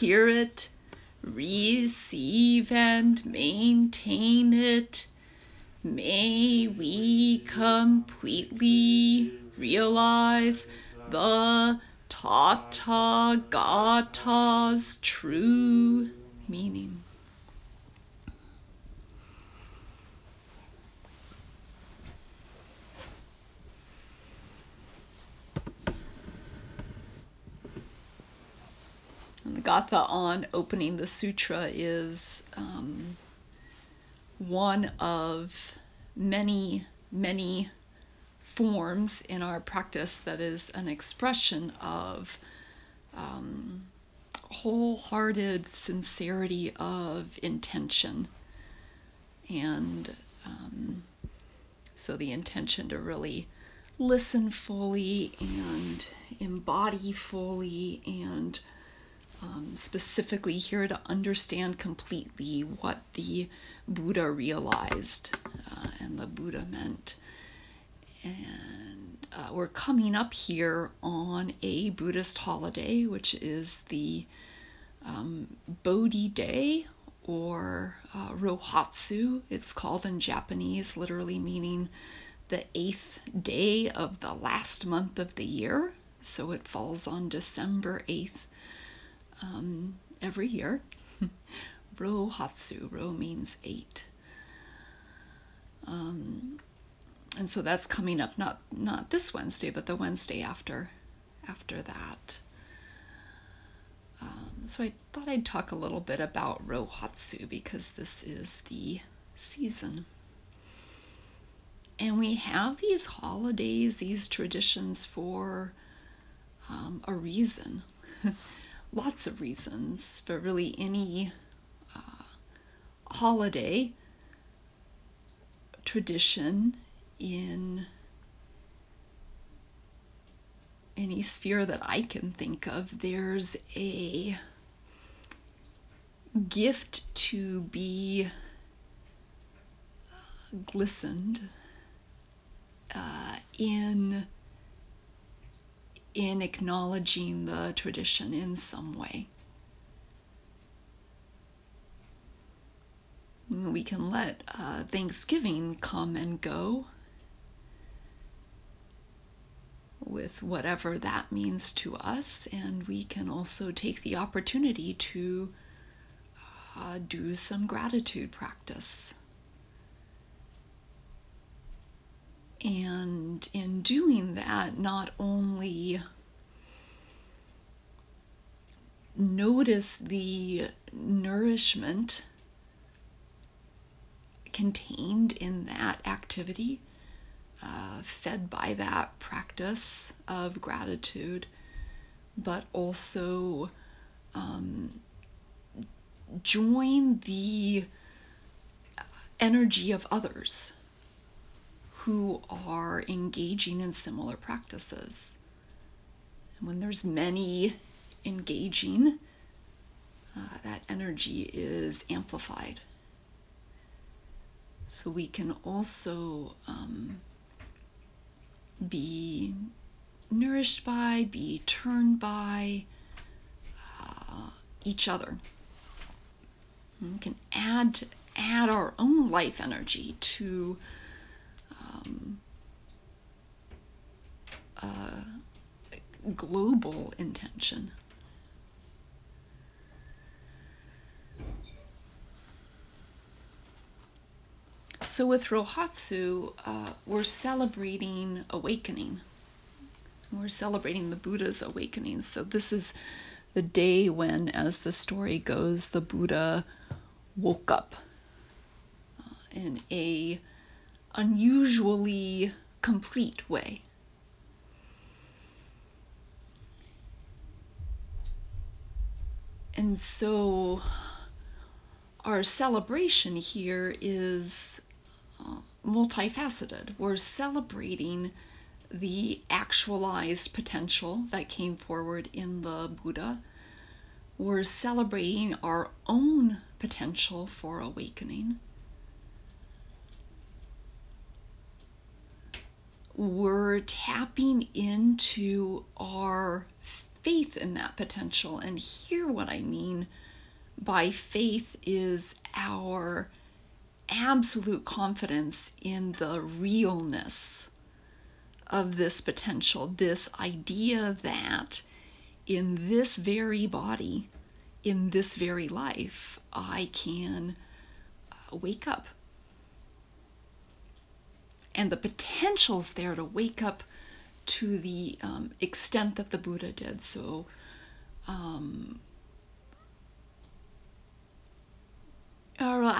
hear it, receive and maintain it. May we completely realize the Tathagata's true meaning. Gatha on opening the sutra is um, one of many, many forms in our practice that is an expression of um, wholehearted sincerity of intention. And um, so the intention to really listen fully and embody fully and um, specifically here to understand completely what the Buddha realized uh, and the Buddha meant. And uh, we're coming up here on a Buddhist holiday, which is the um, Bodhi Day or uh, Rohatsu, it's called in Japanese, literally meaning the eighth day of the last month of the year. So it falls on December 8th um, every year. Rohatsu, ro means eight. Um, and so that's coming up not not this Wednesday, but the Wednesday after after that. Um, so I thought I'd talk a little bit about Rohatsu because this is the season. And we have these holidays, these traditions for um, a reason. lots of reasons, but really any uh, holiday tradition in any sphere that I can think of, there's a gift to be uh, glistened uh, in in acknowledging the tradition in some way. We can let uh, Thanksgiving come and go with whatever that means to us, and we can also take the opportunity to uh, do some gratitude practice. And in doing that, not only notice the nourishment contained in that activity, uh, fed by that practice of gratitude, but also um, join the energy of others who are engaging in similar practices. And when there's many engaging, uh, that energy is amplified. So we can also um, be nourished by, be turned by uh, each other. And we can add add our own life energy to uh, global intention. So with Rohatsu, uh, we're celebrating awakening. We're celebrating the Buddha's awakening. So this is the day when, as the story goes, the Buddha woke up uh, in a unusually complete way. And so our celebration here is uh, multifaceted. We're celebrating the actualized potential that came forward in the Buddha. We're celebrating our own potential for awakening. We're tapping into our faith in that potential. And here, what I mean by faith is our absolute confidence in the realness of this potential, this idea that in this very body, in this very life, I can uh, wake up. And the potential's there to wake up to the um, extent that the Buddha did. So, um,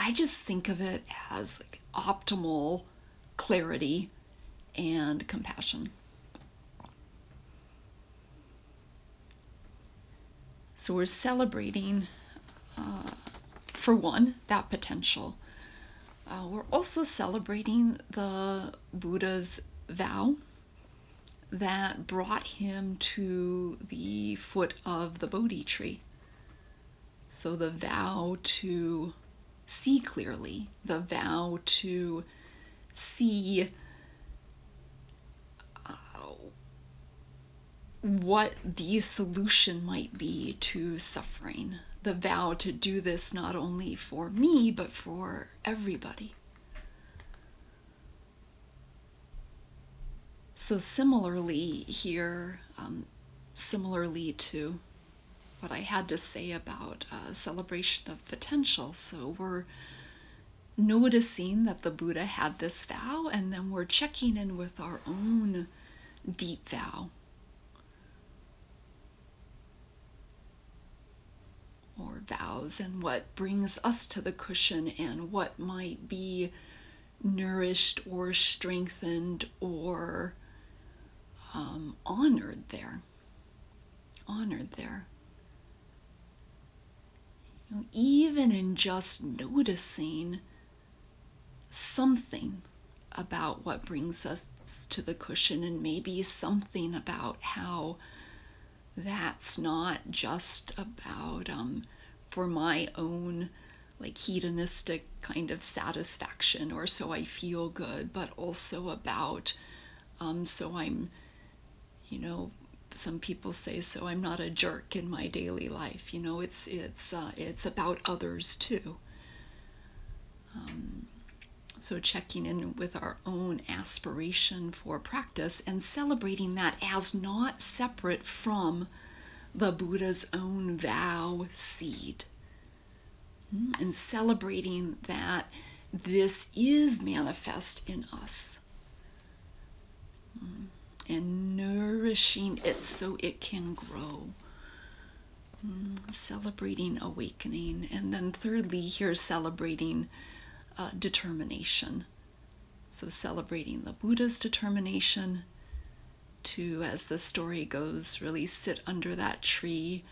I just think of it as like optimal clarity and compassion. So we're celebrating, uh, for one, that potential. Uh, we're also celebrating the Buddha's vow that brought him to the foot of the Bodhi tree. So the vow to see clearly, the vow to see uh, what the solution might be to suffering, the vow to do this not only for me, but for everybody. So, similarly, here, um, similarly to what I had to say about uh, celebration of potential. So we're noticing that the Buddha had this vow, and then we're checking in with our own deep vow. Or vows, and what brings us to the cushion, and what might be nourished or strengthened or um, honored there. Honored there know, even in just noticing something about what brings us to the cushion, and maybe something about how that's not just about um, for my own like hedonistic kind of satisfaction or so I feel good, but also about um, so I'm, you know, some people say so i'm not a jerk in my daily life. You know it's it's uh, it's about others too. Um, so checking in with our own aspiration for practice and celebrating that as not separate from the buddha's own vow seed. Hmm, and celebrating that this is manifest in us and nourishing it so it can grow. Mm, celebrating awakening. And then, thirdly, here celebrating uh, determination. So, celebrating the Buddha's determination to, as the story goes, really sit under that tree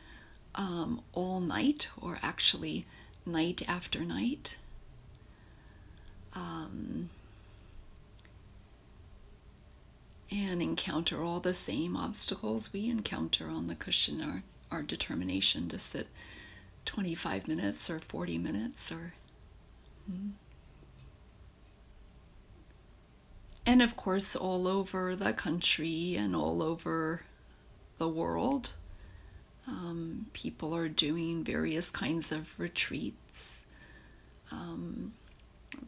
um, all night, or actually night after night. Um, and encounter all the same obstacles we encounter on the cushion our, our determination to sit 25 minutes or 40 minutes or hmm. and of course all over the country and all over the world um, people are doing various kinds of retreats um,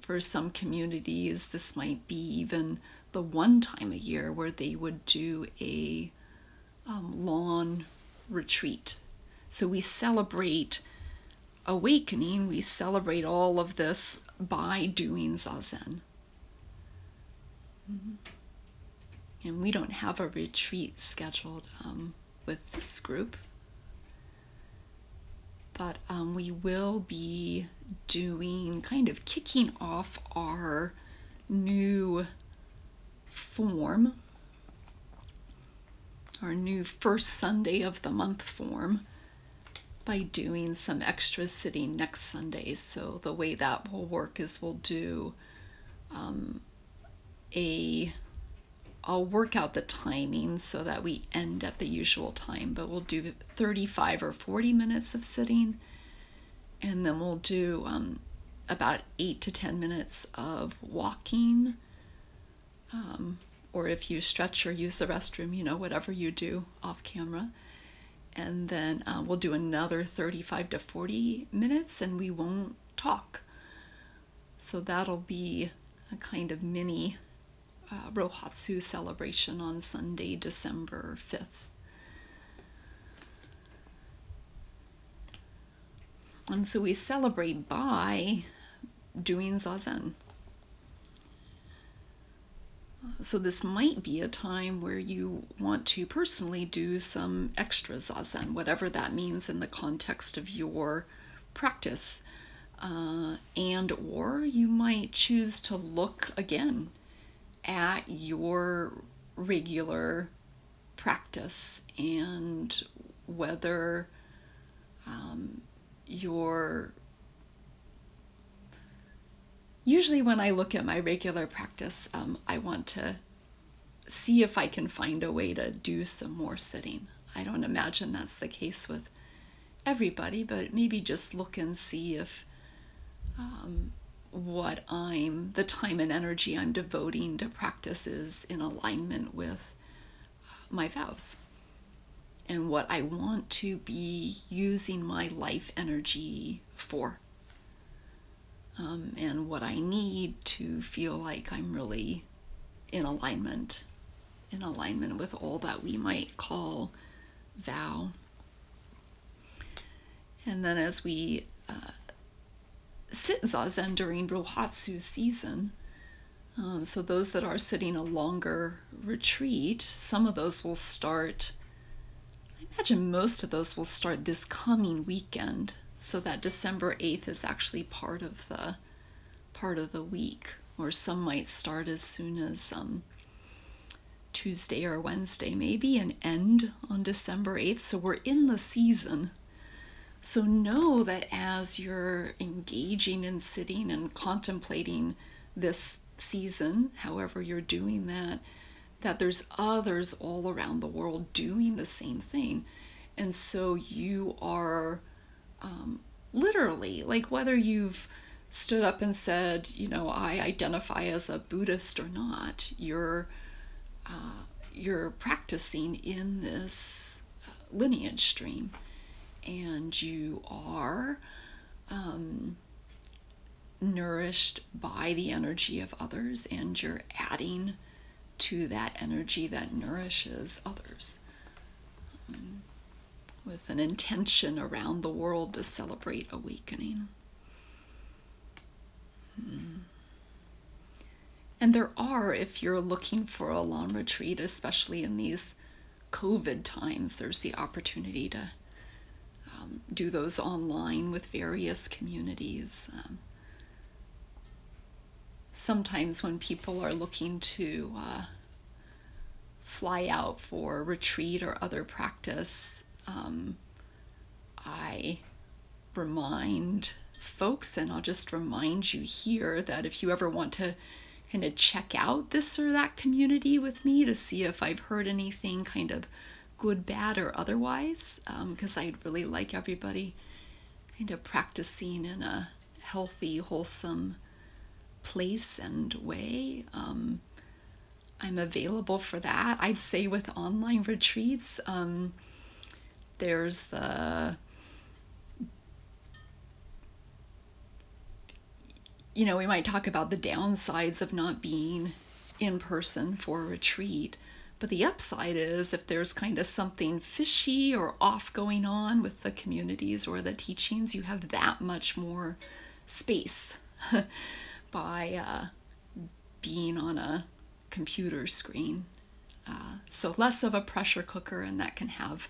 for some communities this might be even the one time a year where they would do a um, lawn retreat. So we celebrate awakening, we celebrate all of this by doing zazen. Mm-hmm. And we don't have a retreat scheduled um, with this group, but um, we will be doing kind of kicking off our new form, our new first Sunday of the month form, by doing some extra sitting next Sunday. So the way that will work is we'll do um, a I'll work out the timing so that we end at the usual time, but we'll do 35 or 40 minutes of sitting, and then we'll do um, about 8 to 10 minutes of walking um, or if you stretch or use the restroom, you know, whatever you do off camera. and then uh, we'll do another 35 to 40 minutes and we won't talk. So that'll be a kind of mini uh, Rohatsu celebration on Sunday, December 5th. And so we celebrate by doing zazen. So, this might be a time where you want to personally do some extra zazen, whatever that means in the context of your practice. Uh, and or you might choose to look again at your regular practice and whether um, your usually when I look at my regular practice, um, I want to see if I can find a way to do some more sitting. I don't imagine that's the case with everybody, but maybe just look and see if um, what I'm, the time and energy I'm devoting to practice is in alignment with my vows and what I want to be using my life energy for um, and what I need to feel like I'm really in alignment, in alignment with all that we might call vow. And then as we uh, sit zazen during Rohatsu season, um, so those that are sitting a longer retreat, some of those will start. I imagine most of those will start this coming weekend so that December 8th is actually part of the part of the week or some might start as soon as um, Tuesday or Wednesday maybe and end on December 8th so we're in the season. So know that as you're engaging and sitting and contemplating this season however you're doing that that there's others all around the world doing the same thing. And so you are um, literally, like whether you've stood up and said, you know, I identify as a Buddhist or not, you're uh, you're practicing in this uh, lineage stream, and you are um, nourished by the energy of others, and you're adding to that energy that nourishes others. Um, with an intention around the world to celebrate awakening. Hmm. And there are, if you're looking for a long retreat, especially in these COVID times, there's the opportunity to um, do those online with various communities. Um, sometimes when people are looking to uh, fly out for retreat or other practice, um, I remind folks, and I'll just remind you here that if you ever want to kind of check out this or that community with me to see if I've heard anything kind of good, bad, or otherwise, because um, I'd really like everybody kind of practicing in a healthy, wholesome place and way. Um, I'm available for that. I'd say with online retreats, um, there's the you know, we might talk about the downsides of not being in person for a retreat. But the upside is if there's kind of something fishy or off going on with the communities or the teachings, you have that much more space by uh, being on a computer screen. Uh, so, less of a pressure cooker, and that can have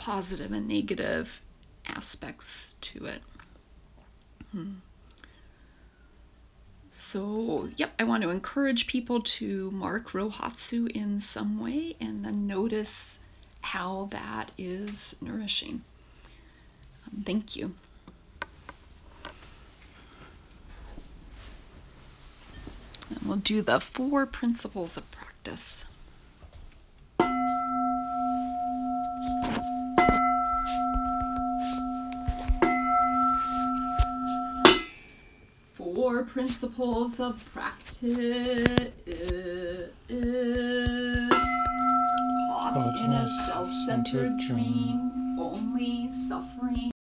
positive and negative aspects to it. Hmm. So, yep, I want to encourage people to mark Rohatsu in some way and then notice how that is nourishing. Um, thank you. And we'll do the four principles of practice. Principles of practice is caught in a self self centered dream, only suffering.